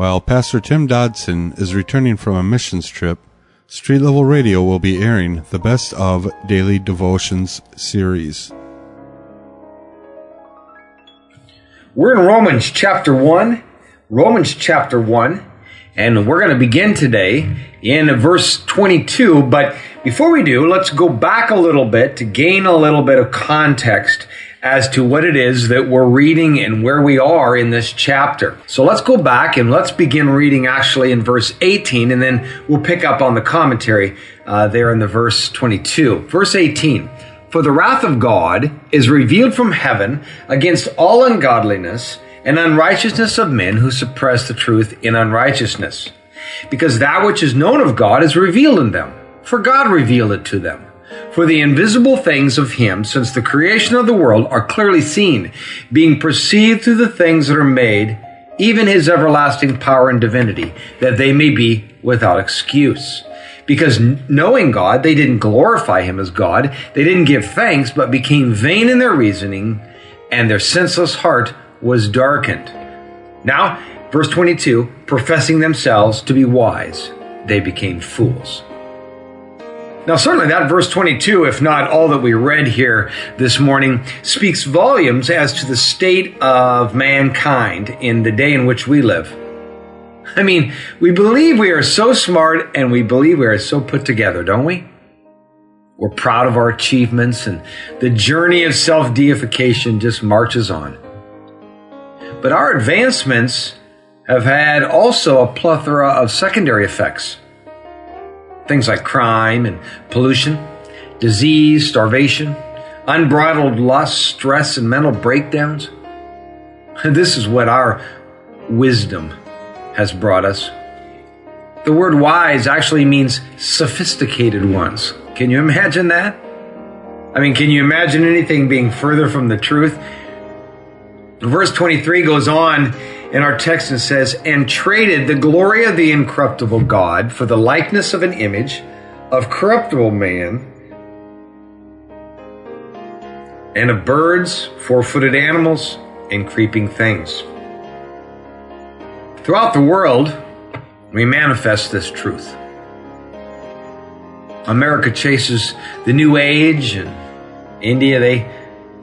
While Pastor Tim Dodson is returning from a missions trip, Street Level Radio will be airing the Best of Daily Devotions series. We're in Romans chapter 1. Romans chapter 1. And we're going to begin today in verse 22. But before we do, let's go back a little bit to gain a little bit of context as to what it is that we're reading and where we are in this chapter. So let's go back and let's begin reading actually in verse 18, and then we'll pick up on the commentary uh, there in the verse 22. Verse 18. For the wrath of God is revealed from heaven against all ungodliness and unrighteousness of men who suppress the truth in unrighteousness. Because that which is known of God is revealed in them, for God revealed it to them. For the invisible things of him since the creation of the world are clearly seen, being perceived through the things that are made, even his everlasting power and divinity, that they may be without excuse. Because knowing God, they didn't glorify him as God, they didn't give thanks, but became vain in their reasoning, and their senseless heart was darkened. Now, verse 22 professing themselves to be wise, they became fools. Now, certainly that verse 22, if not all that we read here this morning, speaks volumes as to the state of mankind in the day in which we live. I mean, we believe we are so smart and we believe we are so put together, don't we? We're proud of our achievements and the journey of self deification just marches on. But our advancements have had also a plethora of secondary effects. Things like crime and pollution, disease, starvation, unbridled lust, stress, and mental breakdowns. This is what our wisdom has brought us. The word wise actually means sophisticated ones. Can you imagine that? I mean, can you imagine anything being further from the truth? Verse 23 goes on in our text and says, and traded the glory of the incorruptible God for the likeness of an image of corruptible man and of birds, four footed animals, and creeping things. Throughout the world, we manifest this truth. America chases the New Age, and India, they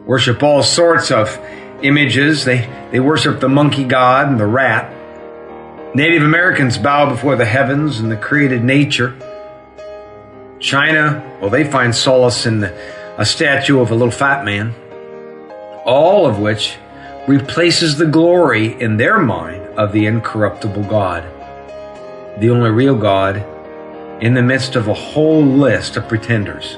worship all sorts of images. They, they worship the monkey god and the rat. Native Americans bow before the heavens and the created nature. China, well, they find solace in the, a statue of a little fat man. All of which replaces the glory in their mind of the incorruptible God, the only real God, in the midst of a whole list of pretenders.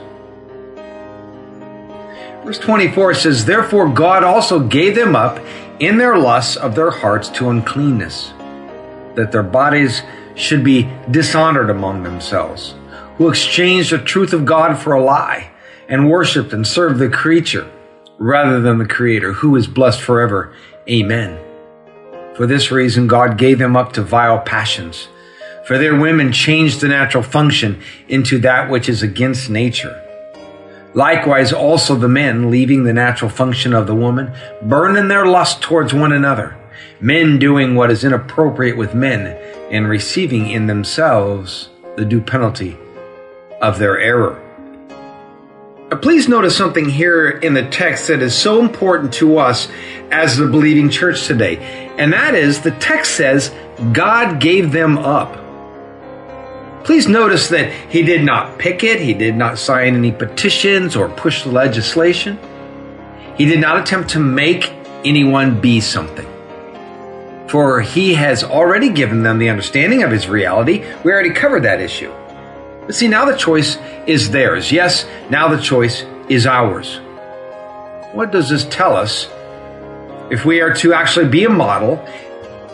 Verse 24 says, Therefore God also gave them up in their lusts of their hearts to uncleanness, that their bodies should be dishonored among themselves, who exchanged the truth of God for a lie, and worshiped and served the creature rather than the Creator, who is blessed forever. Amen. For this reason, God gave them up to vile passions. For their women changed the natural function into that which is against nature Likewise, also the men, leaving the natural function of the woman, burn in their lust towards one another, men doing what is inappropriate with men, and receiving in themselves the due penalty of their error. Please notice something here in the text that is so important to us as the believing church today, and that is the text says God gave them up. Please notice that he did not picket, he did not sign any petitions or push legislation. He did not attempt to make anyone be something. For he has already given them the understanding of his reality. We already covered that issue. But see, now the choice is theirs. Yes, now the choice is ours. What does this tell us? If we are to actually be a model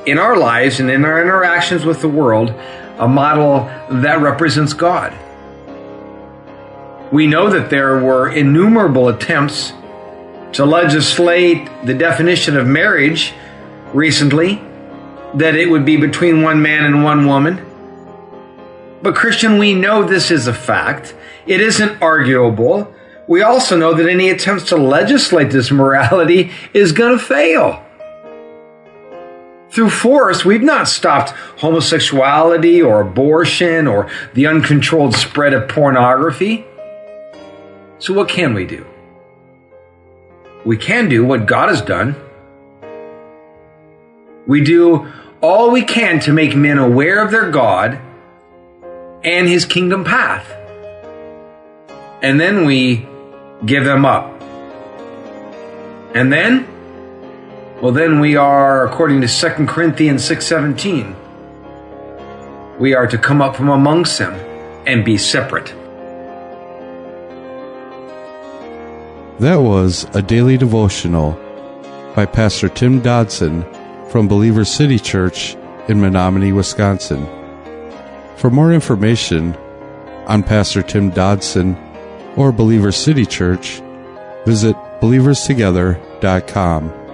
in our lives and in our interactions with the world a model that represents God. We know that there were innumerable attempts to legislate the definition of marriage recently, that it would be between one man and one woman. But, Christian, we know this is a fact. It isn't arguable. We also know that any attempts to legislate this morality is going to fail. Through force, we've not stopped homosexuality or abortion or the uncontrolled spread of pornography. So, what can we do? We can do what God has done. We do all we can to make men aware of their God and his kingdom path. And then we give them up. And then well then we are according to 2 Corinthians 6:17 we are to come up from amongst them and be separate. That was a daily devotional by Pastor Tim Dodson from Believer City Church in Menominee, Wisconsin. For more information on Pastor Tim Dodson or Believer City Church, visit believerstogether.com.